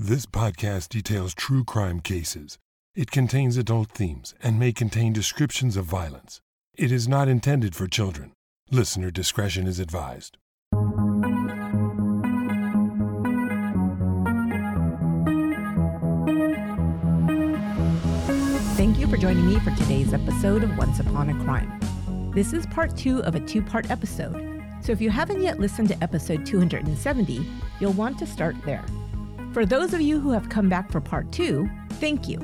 This podcast details true crime cases. It contains adult themes and may contain descriptions of violence. It is not intended for children. Listener discretion is advised. Thank you for joining me for today's episode of Once Upon a Crime. This is part two of a two part episode, so if you haven't yet listened to episode 270, you'll want to start there. For those of you who have come back for part two, thank you.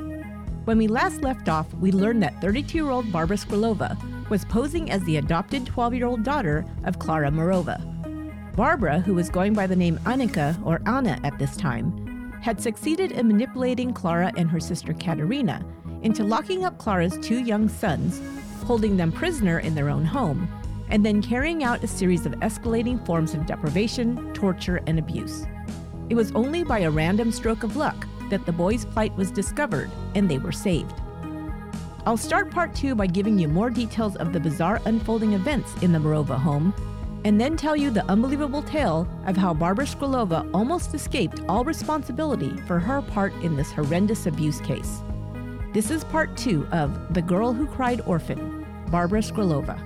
When we last left off, we learned that 32 year old Barbara Skrlova was posing as the adopted 12 year old daughter of Clara Mauerova. Barbara, who was going by the name Annika or Anna at this time, had succeeded in manipulating Clara and her sister Katerina into locking up Clara's two young sons, holding them prisoner in their own home, and then carrying out a series of escalating forms of deprivation, torture, and abuse. It was only by a random stroke of luck that the boys' plight was discovered and they were saved. I'll start part two by giving you more details of the bizarre unfolding events in the Mauerova home, and then tell you the unbelievable tale of how Barbara Skrlova almost escaped all responsibility for her part in this horrendous abuse case. This is part two of The Girl Who Cried Orphan, Barbara Skrlova.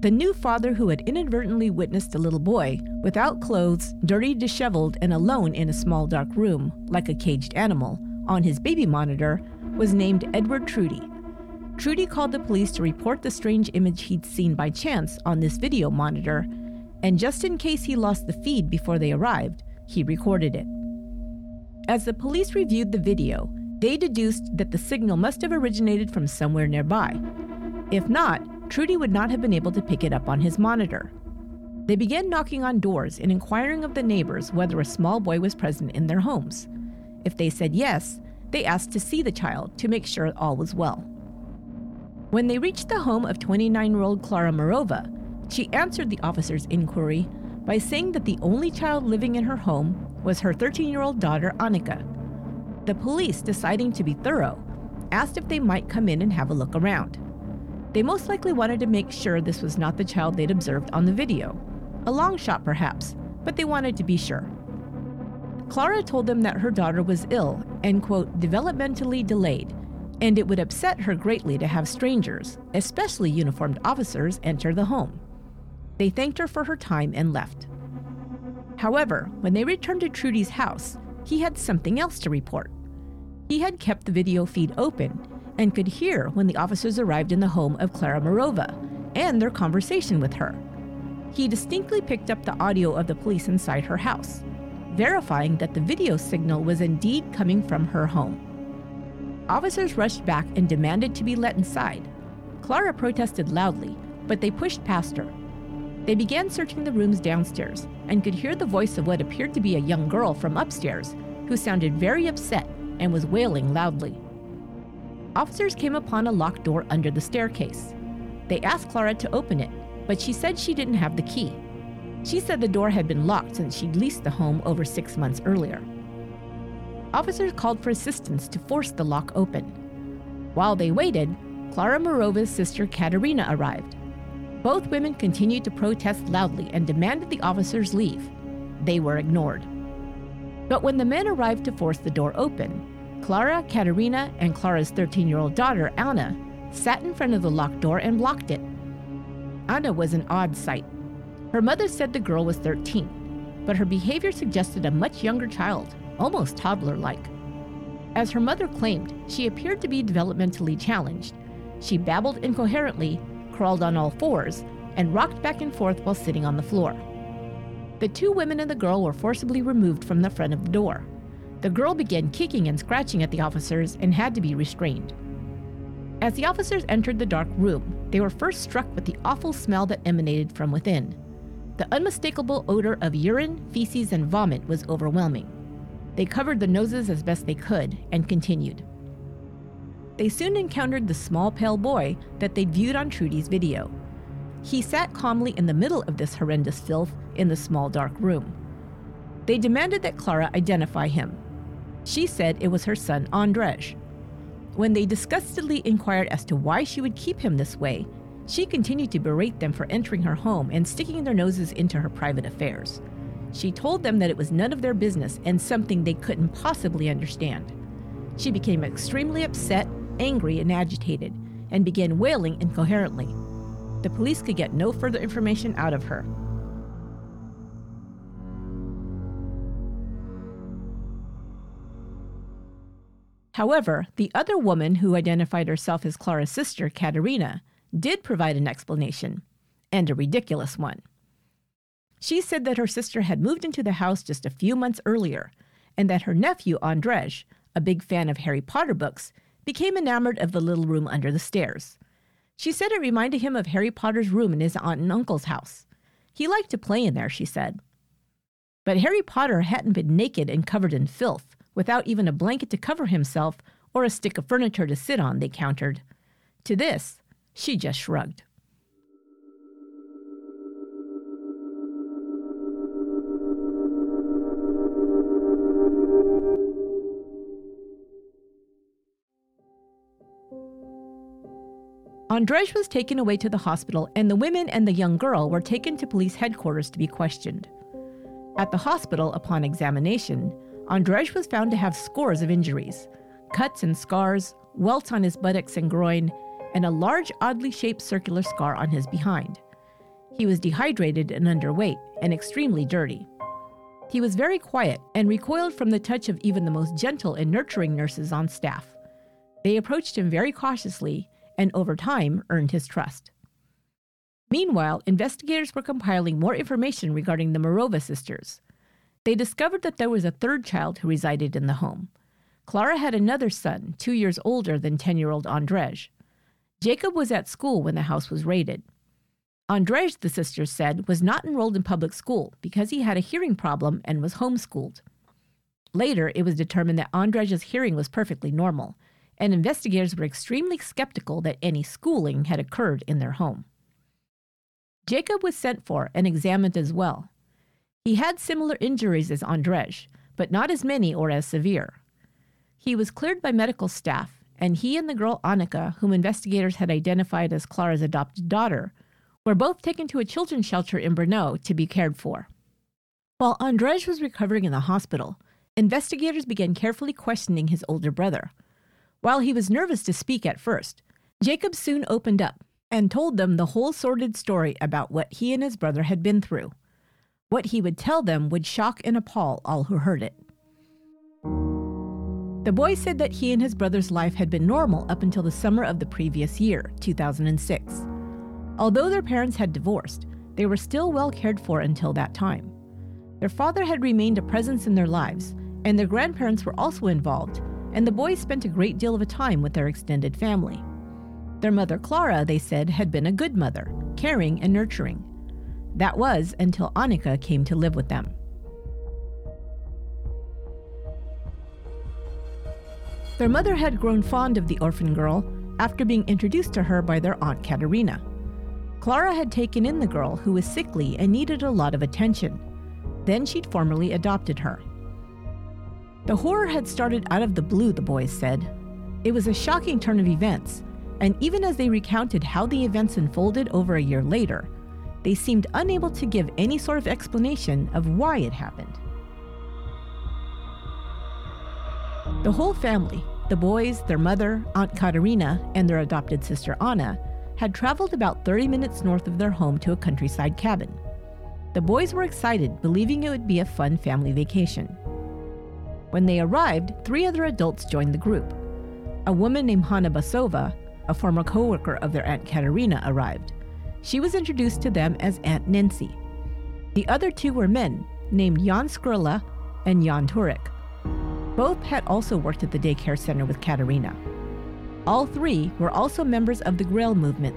The new father who had inadvertently witnessed a little boy, without clothes, dirty, disheveled, and alone in a small dark room, like a caged animal, on his baby monitor, was named Edward Trudy. Trudy called the police to report the strange image he'd seen by chance on this video monitor, and just in case he lost the feed before they arrived, he recorded it. As the police reviewed the video, they deduced that the signal must have originated from somewhere nearby. If not, Trudy would not have been able to pick it up on his monitor. They began knocking on doors and inquiring of the neighbors whether a small boy was present in their homes. If they said yes, they asked to see the child to make sure all was well. When they reached the home of 29 year old Clara Mauerova, she answered the officer's inquiry by saying that the only child living in her home was her 13 year old daughter, Annika. The police, deciding to be thorough, asked if they might come in and have a look around. They most likely wanted to make sure this was not the child they'd observed on the video. A long shot, perhaps, but they wanted to be sure. Clara told them that her daughter was ill and, quote, developmentally delayed, and it would upset her greatly to have strangers, especially uniformed officers, enter the home. They thanked her for her time and left. However, when they returned to Trudy's house, he had something else to report. He had kept the video feed open and could hear when the officers arrived in the home of Clara Mauerova and their conversation with her. He distinctly picked up the audio of the police inside her house, verifying that the video signal was indeed coming from her home. Officers rushed back and demanded to be let inside. Clara protested loudly, but they pushed past her. They began searching the rooms downstairs and could hear the voice of what appeared to be a young girl from upstairs who sounded very upset and was wailing loudly officers came upon a locked door under the staircase. They asked Clara to open it, but she said she didn't have the key. She said the door had been locked since she'd leased the home over six months earlier. Officers called for assistance to force the lock open. While they waited, Clara Mauerova's sister Katerina arrived. Both women continued to protest loudly and demanded the officers leave. They were ignored. But when the men arrived to force the door open, Klara, Katerina, and Clara's 13 year old daughter, Anna, sat in front of the locked door and blocked it. Anna was an odd sight. Her mother said the girl was 13, but her behavior suggested a much younger child, almost toddler like. As her mother claimed, she appeared to be developmentally challenged. She babbled incoherently, crawled on all fours, and rocked back and forth while sitting on the floor. The two women and the girl were forcibly removed from the front of the door. The girl began kicking and scratching at the officers and had to be restrained. As the officers entered the dark room, they were first struck with the awful smell that emanated from within. The unmistakable odor of urine, feces, and vomit was overwhelming. They covered the noses as best they could and continued. They soon encountered the small pale boy that they'd viewed on Trudy's video. He sat calmly in the middle of this horrendous filth in the small dark room. They demanded that Clara identify him. She said it was her son, Andrzej. When they disgustedly inquired as to why she would keep him this way, she continued to berate them for entering her home and sticking their noses into her private affairs. She told them that it was none of their business and something they couldn't possibly understand. She became extremely upset, angry, and agitated, and began wailing incoherently. The police could get no further information out of her. However, the other woman who identified herself as Clara's sister, Katerina, did provide an explanation, and a ridiculous one. She said that her sister had moved into the house just a few months earlier, and that her nephew, Andrzej, a big fan of Harry Potter books, became enamored of the little room under the stairs. She said it reminded him of Harry Potter's room in his aunt and uncle's house. He liked to play in there, she said. But Harry Potter hadn't been naked and covered in filth, without even a blanket to cover himself or a stick of furniture to sit on, they countered. To this, she just shrugged. Andrzej was taken away to the hospital, and the women and the young girl were taken to police headquarters to be questioned. At the hospital, upon examination, Andrzej was found to have scores of injuries cuts and scars, welts on his buttocks and groin, and a large, oddly shaped circular scar on his behind. He was dehydrated and underweight and extremely dirty. He was very quiet and recoiled from the touch of even the most gentle and nurturing nurses on staff. They approached him very cautiously and over time earned his trust. Meanwhile, investigators were compiling more information regarding the Mauerova sisters. They discovered that there was a third child who resided in the home. Clara had another son, two years older than 10 year old Andrzej. Jacob was at school when the house was raided. Andrzej, the sisters said, was not enrolled in public school because he had a hearing problem and was homeschooled. Later, it was determined that Andrzej's hearing was perfectly normal, and investigators were extremely skeptical that any schooling had occurred in their home. Jacob was sent for and examined as well. He had similar injuries as Andrzej, but not as many or as severe. He was cleared by medical staff and he and the girl Annika, whom investigators had identified as Clara's adopted daughter, were both taken to a children's shelter in Brno to be cared for. While Andrzej was recovering in the hospital, investigators began carefully questioning his older brother. While he was nervous to speak at first, Jacob soon opened up and told them the whole sordid story about what he and his brother had been through. What he would tell them would shock and appall all who heard it. The boy said that he and his brother's life had been normal up until the summer of the previous year, 2006. Although their parents had divorced, they were still well cared for until that time. Their father had remained a presence in their lives, and their grandparents were also involved, and the boys spent a great deal of time with their extended family. Their mother, Clara, they said, had been a good mother, caring and nurturing. That was until Annika came to live with them. Their mother had grown fond of the orphan girl after being introduced to her by their aunt Katerina. Clara had taken in the girl who was sickly and needed a lot of attention. Then she'd formally adopted her. The horror had started out of the blue, the boys said. It was a shocking turn of events, and even as they recounted how the events unfolded over a year later, they seemed unable to give any sort of explanation of why it happened. The whole family, the boys, their mother, Aunt Katerina, and their adopted sister Anna, had traveled about 30 minutes north of their home to a countryside cabin. The boys were excited, believing it would be a fun family vacation. When they arrived, three other adults joined the group. A woman named Hanna Basova, a former coworker of their Aunt Katerina, arrived. She was introduced to them as Aunt Nancy. The other two were men, named Jan Skrla and Jan Turek. Both had also worked at the daycare center with Katerina. All three were also members of the Grail movement,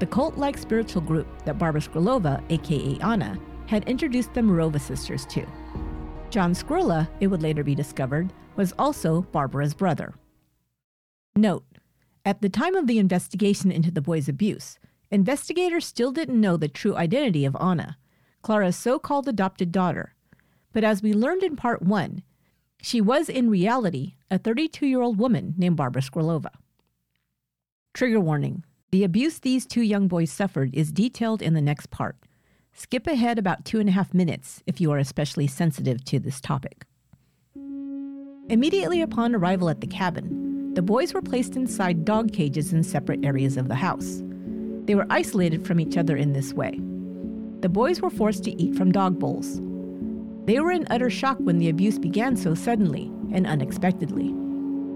the cult like spiritual group that Barbara Skrlova, aka Anna, had introduced the Mauerova sisters to. John Skrla, it would later be discovered, was also Barbara's brother. Note At the time of the investigation into the boy's abuse, investigators still didn't know the true identity of Anna, Clara's so called adopted daughter, But as we learned in part one, she was in reality a 32 year old woman named Barbara Skrlova. Trigger warning the abuse these two young boys suffered is detailed in the next part. Skip ahead about two and a half minutes if you are especially sensitive to this topic. Immediately upon arrival at the cabin, the boys were placed inside dog cages in separate areas of the house. They were isolated from each other in this way. The boys were forced to eat from dog bowls. They were in utter shock when the abuse began so suddenly and unexpectedly.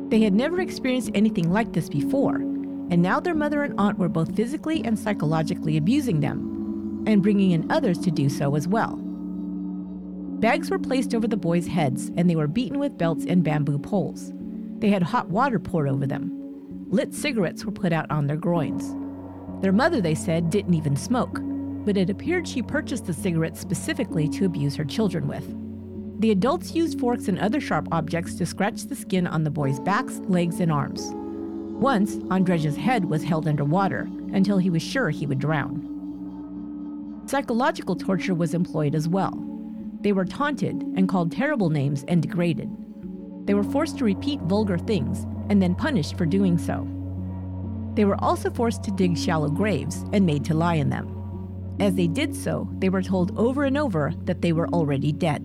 They had never experienced anything like this before, and now their mother and aunt were both physically and psychologically abusing them, and bringing in others to do so as well. Bags were placed over the boys' heads, and they were beaten with belts and bamboo poles. They had hot water poured over them. Lit cigarettes were put out on their groins. Their mother, they said, didn't even smoke, but it appeared she purchased the cigarettes specifically to abuse her children with. The adults used forks and other sharp objects to scratch the skin on the boys' backs, legs, and arms. Once, Andrzej's head was held under water until he was sure he would drown. Psychological torture was employed as well. They were taunted and called terrible names and degraded. They were forced to repeat vulgar things and then punished for doing so. They were also forced to dig shallow graves and made to lie in them. As they did so, they were told over and over that they were already dead.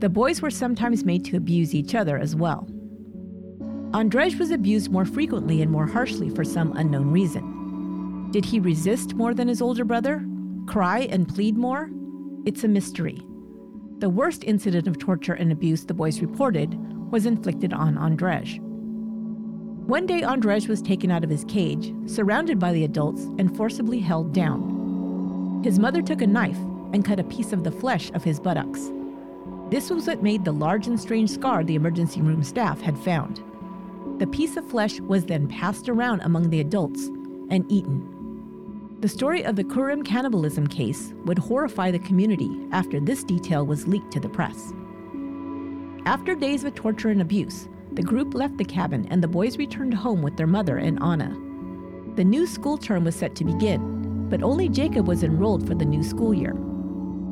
The boys were sometimes made to abuse each other as well. Andrzej was abused more frequently and more harshly for some unknown reason. Did he resist more than his older brother? Cry and plead more? It's a mystery. The worst incident of torture and abuse the boys reported was inflicted on Andrzej. One day, Andrzej was taken out of his cage, surrounded by the adults, and forcibly held down. His mother took a knife and cut a piece of the flesh of his buttocks. This was what made the large and strange scar the emergency room staff had found. The piece of flesh was then passed around among the adults and eaten. The story of the Kurim cannibalism case would horrify the community after this detail was leaked to the press. After days of torture and abuse, the group left the cabin and the boys returned home with their mother and Anna. The new school term was set to begin, but only Jacob was enrolled for the new school year.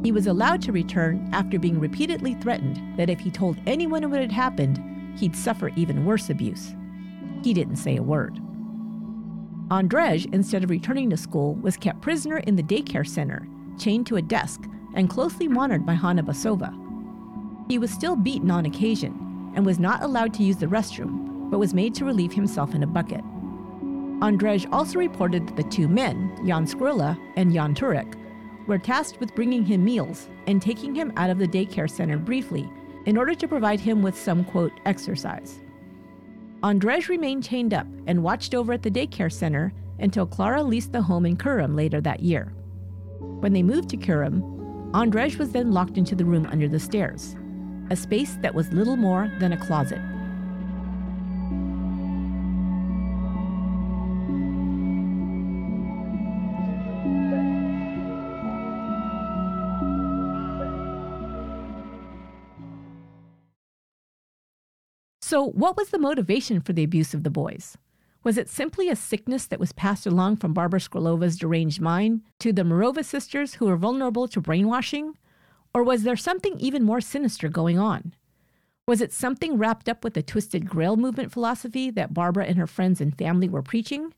He was allowed to return after being repeatedly threatened that if he told anyone what had happened, he'd suffer even worse abuse. He didn't say a word. Andrzej, instead of returning to school, was kept prisoner in the daycare center, chained to a desk, and closely monitored by Hanna Basova. He was still beaten on occasion and was not allowed to use the restroom, but was made to relieve himself in a bucket. Andrzej also reported that the two men, Jan Skrla and Jan Turek, were tasked with bringing him meals and taking him out of the daycare center briefly in order to provide him with some, quote, exercise. Andrzej remained chained up and watched over at the daycare center until Clara leased the home in Kurim later that year. When they moved to Kurim, Andrzej was then locked into the room under the stairs, a space that was little more than a closet. So, what was the motivation for the abuse of the boys? Was it simply a sickness that was passed along from Barbara Skrlova's deranged mind to the Mauerova sisters who were vulnerable to brainwashing? Or was there something even more sinister going on? Was it something wrapped up with the twisted Grail movement philosophy that Barbara and her friends and family were preaching?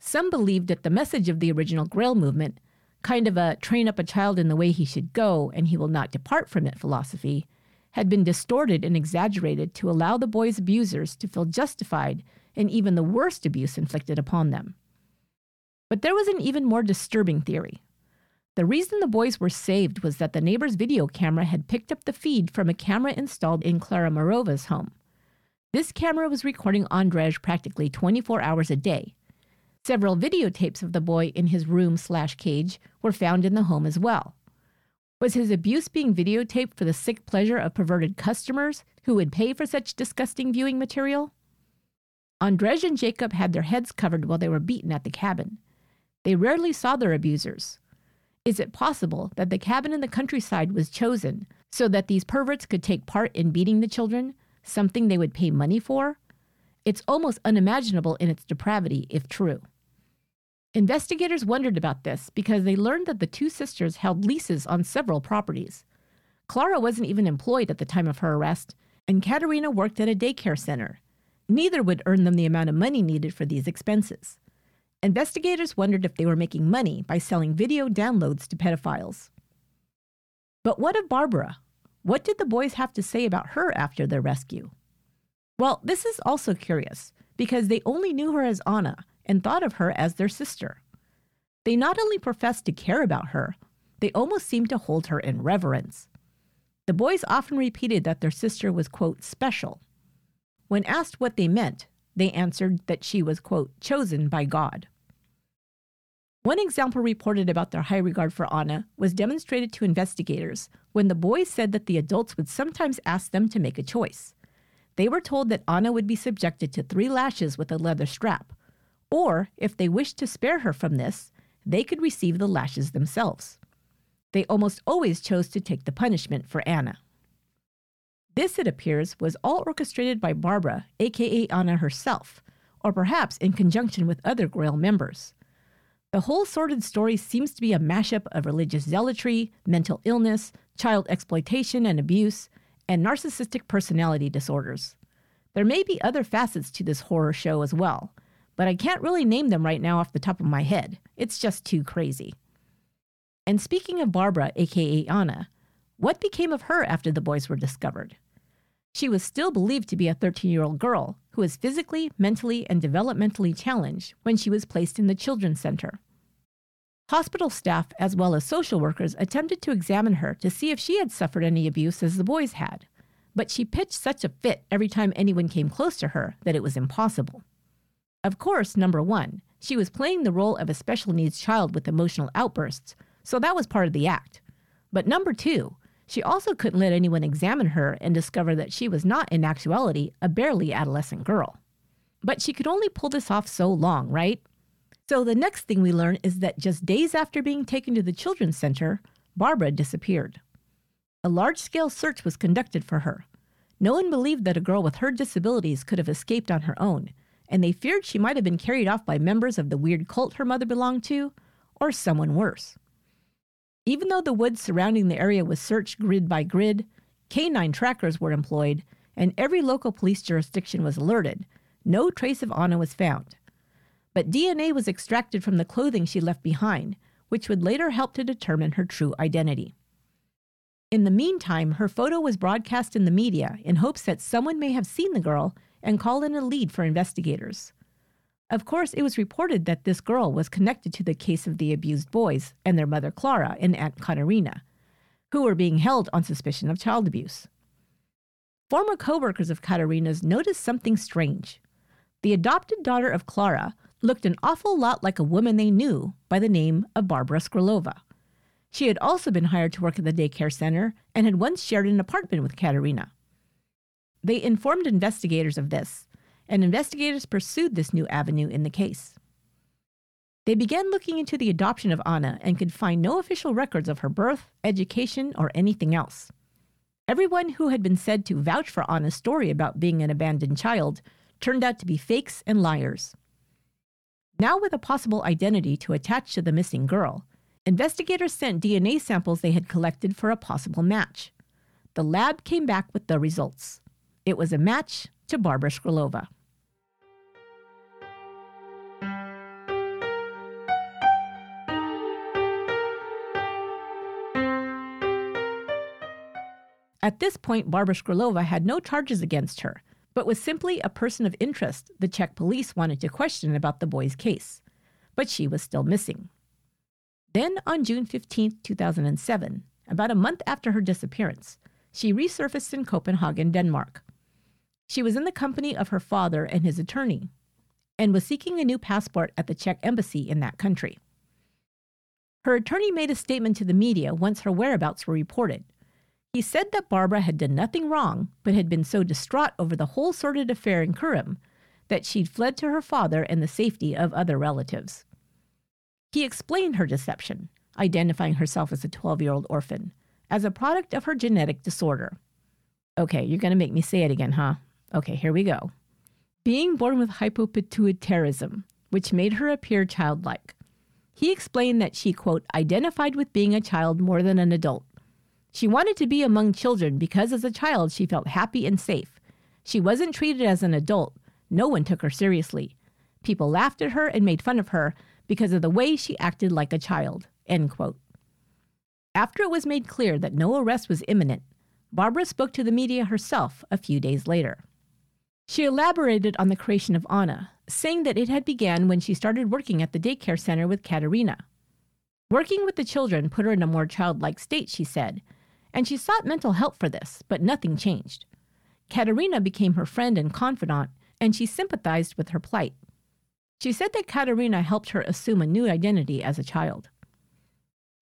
Some believed that the message of the original Grail movement, kind of a train up a child in the way he should go and he will not depart from it philosophy, had been distorted and exaggerated to allow the boys' abusers to feel justified in even the worst abuse inflicted upon them. But there was an even more disturbing theory. The reason the boys were saved was that the neighbor's video camera had picked up the feed from a camera installed in Clara Mauerova's home. This camera was recording Andrzej practically 24 hours a day. Several videotapes of the boy in his room slash cage were found in the home as well. Was his abuse being videotaped for the sick pleasure of perverted customers who would pay for such disgusting viewing material? Andrzej and Jacob had their heads covered while they were beaten at the cabin. They rarely saw their abusers. Is it possible that the cabin in the countryside was chosen so that these perverts could take part in beating the children, something they would pay money for? It's almost unimaginable in its depravity if true. Investigators wondered about this because they learned that the two sisters held leases on several properties. Clara wasn't even employed at the time of her arrest, and Katerina worked at a daycare center. Neither would earn them the amount of money needed for these expenses. Investigators wondered if they were making money by selling video downloads to pedophiles. But what of Barbara? What did the boys have to say about her after their rescue? Well, this is also curious because they only knew her as Anna and thought of her as their sister. They not only professed to care about her, they almost seemed to hold her in reverence. The boys often repeated that their sister was, quote, special. When asked what they meant, they answered that she was, quote, chosen by God. One example reported about their high regard for Anna was demonstrated to investigators when the boys said that the adults would sometimes ask them to make a choice. They were told that Anna would be subjected to three lashes with a leather strap, or if they wished to spare her from this, they could receive the lashes themselves. They almost always chose to take the punishment for Anna. This, it appears, was all orchestrated by Barbara, aka Anna herself, or perhaps in conjunction with other Grail members. The whole sordid story seems to be a mashup of religious zealotry, mental illness, child exploitation and abuse, and narcissistic personality disorders. There may be other facets to this horror show as well, but I can't really name them right now off the top of my head. It's just too crazy. And speaking of Barbara, aka Anna, what became of her after the boys were discovered? She was still believed to be a 13 year old girl who was physically, mentally, and developmentally challenged when she was placed in the Children's Center. Hospital staff, as well as social workers, attempted to examine her to see if she had suffered any abuse as the boys had, but she pitched such a fit every time anyone came close to her that it was impossible. Of course, number one, she was playing the role of a special needs child with emotional outbursts, so that was part of the act. But number two, she also couldn't let anyone examine her and discover that she was not, in actuality, a barely adolescent girl. But she could only pull this off so long, right? So the next thing we learn is that just days after being taken to the Children's Center, Barbara disappeared. A large scale search was conducted for her. No one believed that a girl with her disabilities could have escaped on her own, and they feared she might have been carried off by members of the weird cult her mother belonged to, or someone worse. Even though the woods surrounding the area was searched grid by grid, canine trackers were employed, and every local police jurisdiction was alerted, no trace of Anna was found. But DNA was extracted from the clothing she left behind, which would later help to determine her true identity. In the meantime, her photo was broadcast in the media in hopes that someone may have seen the girl and call in a lead for investigators. Of course, it was reported that this girl was connected to the case of the abused boys and their mother Clara and Aunt Katerina, who were being held on suspicion of child abuse. Former coworkers of Katerina's noticed something strange. The adopted daughter of Clara looked an awful lot like a woman they knew by the name of Barbara Skrlova. She had also been hired to work at the daycare center and had once shared an apartment with Katerina. They informed investigators of this, and investigators pursued this new avenue in the case. They began looking into the adoption of Anna and could find no official records of her birth, education, or anything else. Everyone who had been said to vouch for Anna's story about being an abandoned child turned out to be fakes and liars. Now, with a possible identity to attach to the missing girl, investigators sent DNA samples they had collected for a possible match. The lab came back with the results. It was a match to Barbara Skrlova. At this point, Barbara Skrlova had no charges against her, but was simply a person of interest the Czech police wanted to question about the boy's case. But she was still missing. Then, on June 15, 2007, about a month after her disappearance, she resurfaced in Copenhagen, Denmark. She was in the company of her father and his attorney, and was seeking a new passport at the Czech embassy in that country. Her attorney made a statement to the media once her whereabouts were reported, he said that Barbara had done nothing wrong, but had been so distraught over the whole sordid affair in Kurim that she'd fled to her father and the safety of other relatives. He explained her deception, identifying herself as a 12 year old orphan, as a product of her genetic disorder. Okay, you're going to make me say it again, huh? Okay, here we go. Being born with hypopituitarism, which made her appear childlike. He explained that she, quote, identified with being a child more than an adult She wanted to be among children because as a child she felt happy and safe. She wasn't treated as an adult. No one took her seriously. People laughed at her and made fun of her because of the way she acted like a child. End quote. After it was made clear that no arrest was imminent, Barbara spoke to the media herself a few days later. She elaborated on the creation of Anna, saying that it had began when she started working at the daycare center with Katerina. Working with the children put her in a more childlike state, she said, and she sought mental help for this, but nothing changed. Katerina became her friend and confidant, and she sympathized with her plight. She said that Katerina helped her assume a new identity as a child.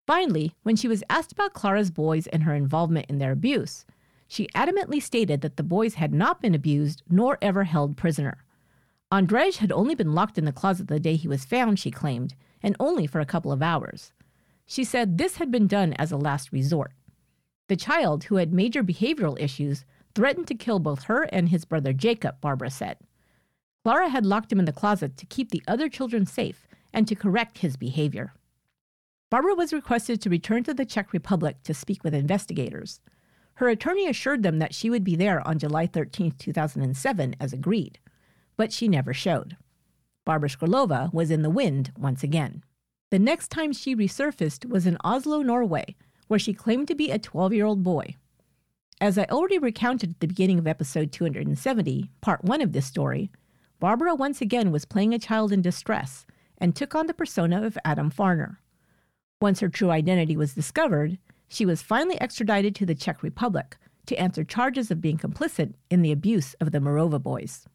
Finally, when she was asked about Clara's boys and her involvement in their abuse, she adamantly stated that the boys had not been abused nor ever held prisoner. Andrzej had only been locked in the closet the day he was found, she claimed, and only for a couple of hours. She said this had been done as a last resort. The child, who had major behavioral issues, threatened to kill both her and his brother Jacob, Barbara said. Clara had locked him in the closet to keep the other children safe and to correct his behavior. Barbara was requested to return to the Czech Republic to speak with investigators. Her attorney assured them that she would be there on July 13, 2007, as agreed, but she never showed. Barbara Skrlova was in the wind once again. The next time she resurfaced was in Oslo, Norway, where she claimed to be a 12 year old boy. As I already recounted at the beginning of episode 270, part one of this story, Barbara once again was playing a child in distress and took on the persona of Adam Farner. Once her true identity was discovered, she was finally extradited to the Czech Republic to answer charges of being complicit in the abuse of the Mauerova boys.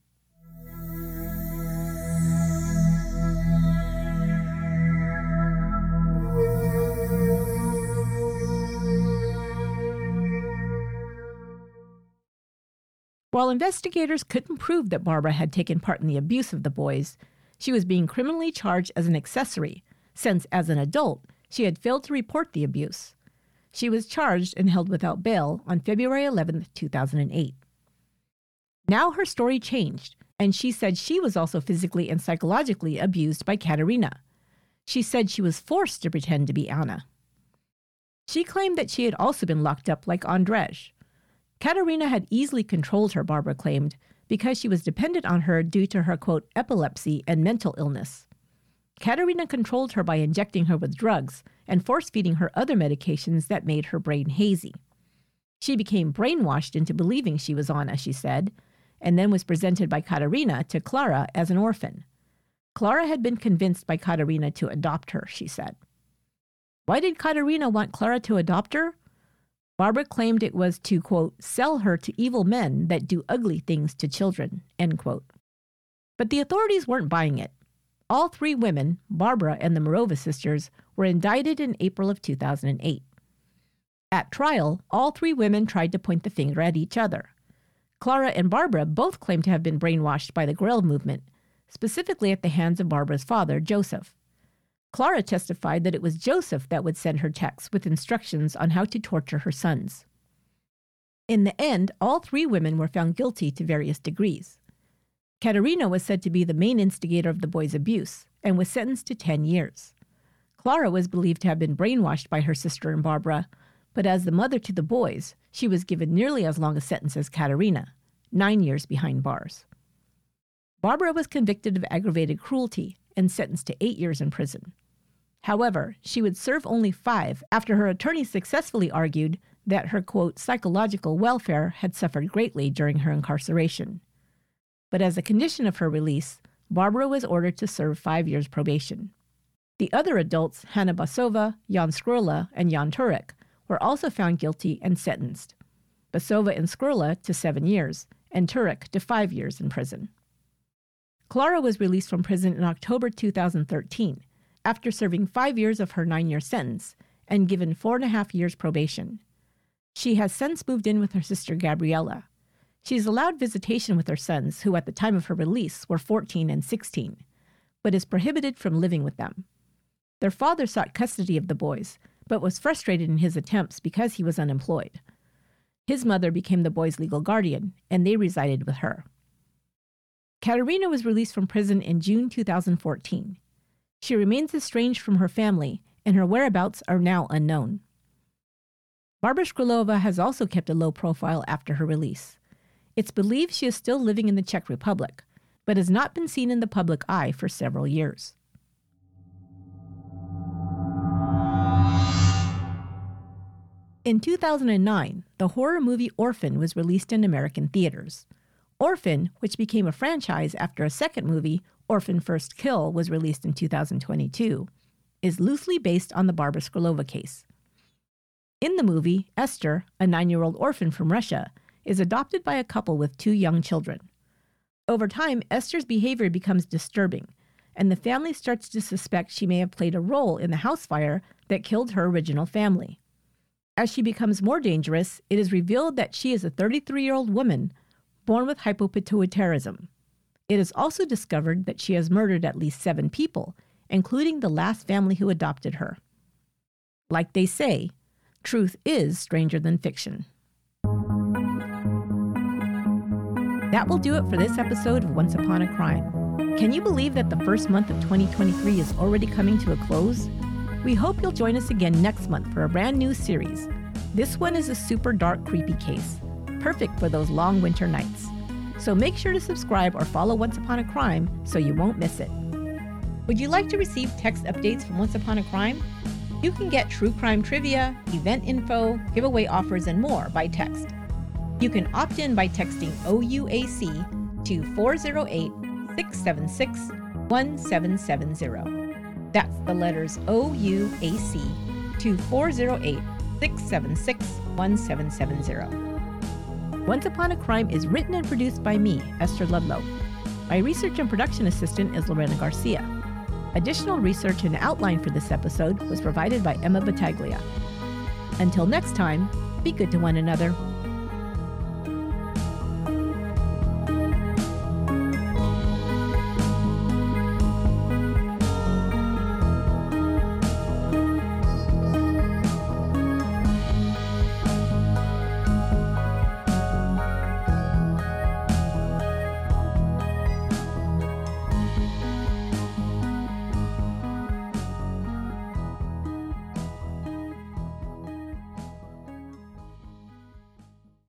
While investigators couldn't prove that Barbara had taken part in the abuse of the boys, she was being criminally charged as an accessory, since as an adult, she had failed to report the abuse. She was charged and held without bail on February 11, 2008. Now her story changed, and she said she was also physically and psychologically abused by Katerina. She said she was forced to pretend to be Anna. She claimed that she had also been locked up like Andrzej. Katerina had easily controlled her, Barbara claimed, because she was dependent on her due to her, quote, epilepsy and mental illness. Katerina controlled her by injecting her with drugs and force feeding her other medications that made her brain hazy. She became brainwashed into believing she was Anna, she said, and then was presented by Katerina to Clara as an orphan. Clara had been convinced by Katerina to adopt her, she said. Why did Katerina want Clara to adopt her? Barbara claimed it was to, quote, sell her to evil men that do ugly things to children, end quote. But the authorities weren't buying it. All three women, Barbara and the Mauerova sisters, were indicted in April of 2008. At trial, all three women tried to point the finger at each other. Clara and Barbara both claimed to have been brainwashed by the Grail movement, specifically at the hands of Barbara's father, Joseph. Clara testified that it was Joseph that would send her texts with instructions on how to torture her sons. In the end, all three women were found guilty to various degrees. Katerina was said to be the main instigator of the boy's abuse and was sentenced to 10 years. Clara was believed to have been brainwashed by her sister and Barbara, but as the mother to the boys, she was given nearly as long a sentence as Katerina, nine years behind bars. Barbara was convicted of aggravated cruelty and sentenced to eight years in prison. However, she would serve only five after her attorney successfully argued that her, quote, psychological welfare had suffered greatly during her incarceration. But as a condition of her release, Barbara was ordered to serve five years probation. The other adults, Hanna Basova, Jan Skrla, and Jan Turek, were also found guilty and sentenced. Basova and Skrla to seven years, and Turek to five years in prison. Clara was released from prison in October 2013 after serving five years of her nine year sentence and given four and a half years probation. She has since moved in with her sister Gabriella. She is allowed visitation with her sons, who at the time of her release were 14 and 16, but is prohibited from living with them. Their father sought custody of the boys, but was frustrated in his attempts because he was unemployed. His mother became the boys' legal guardian, and they resided with her. Katerina was released from prison in June 2014. She remains estranged from her family, and her whereabouts are now unknown. Barbara Skrlova has also kept a low profile after her release. It's believed she is still living in the Czech Republic, but has not been seen in the public eye for several years. In 2009, the horror movie Orphan was released in American theaters. Orphan, which became a franchise after a second movie, Orphan First Kill, was released in 2022, is loosely based on the Barbara Skrlova case. In the movie, Esther, a nine year old orphan from Russia, is adopted by a couple with two young children. Over time, Esther's behavior becomes disturbing, and the family starts to suspect she may have played a role in the house fire that killed her original family. As she becomes more dangerous, it is revealed that she is a 33 year old woman born with hypopituitarism. It is also discovered that she has murdered at least seven people, including the last family who adopted her. Like they say, truth is stranger than fiction. That will do it for this episode of Once Upon a Crime. Can you believe that the first month of 2023 is already coming to a close? We hope you'll join us again next month for a brand new series. This one is a super dark, creepy case, perfect for those long winter nights. So make sure to subscribe or follow Once Upon a Crime so you won't miss it. Would you like to receive text updates from Once Upon a Crime? You can get true crime trivia, event info, giveaway offers, and more by text. You can opt in by texting OUAC to 408 676 1770. That's the letters OUAC to 408 676 1770. Once Upon a Crime is written and produced by me, Esther Ludlow. My research and production assistant is Lorena Garcia. Additional research and outline for this episode was provided by Emma Battaglia. Until next time, be good to one another